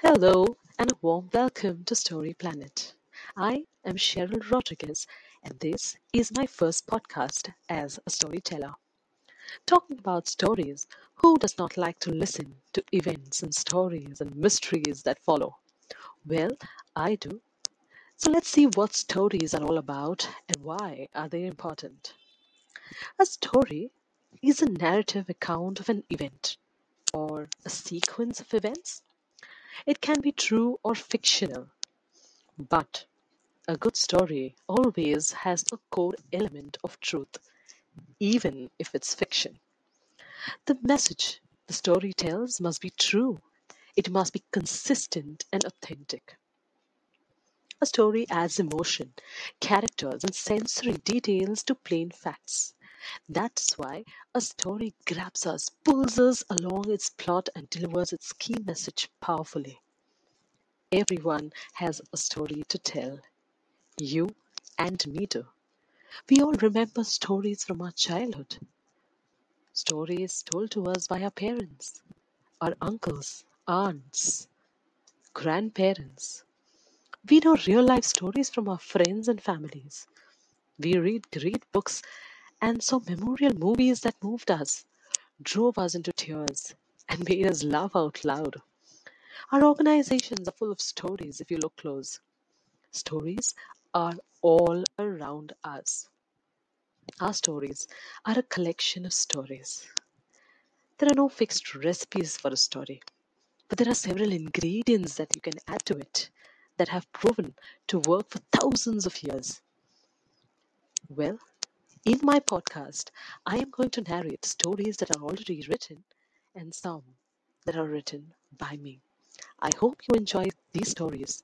Hello and a warm welcome to Story Planet. I am Cheryl Rodriguez, and this is my first podcast as a storyteller. Talking about stories, who does not like to listen to events and stories and mysteries that follow? Well, I do. So let's see what stories are all about and why are they important. A story is a narrative account of an event or a sequence of events. It can be true or fictional, but a good story always has a core element of truth, even if it's fiction. The message the story tells must be true, it must be consistent and authentic. A story adds emotion, characters, and sensory details to plain facts. That's why a story grabs us, pulls us along its plot, and delivers its key message powerfully. Everyone has a story to tell. You and me too. We all remember stories from our childhood. Stories told to us by our parents, our uncles, aunts, grandparents. We know real life stories from our friends and families. We read great books and saw memorial movies that moved us, drove us into tears, and made us laugh out loud. Our organizations are full of stories if you look close. Stories are all around us. Our stories are a collection of stories. There are no fixed recipes for a story, but there are several ingredients that you can add to it that have proven to work for thousands of years. Well, in my podcast, I am going to narrate stories that are already written and some that are written by me. I hope you enjoy these stories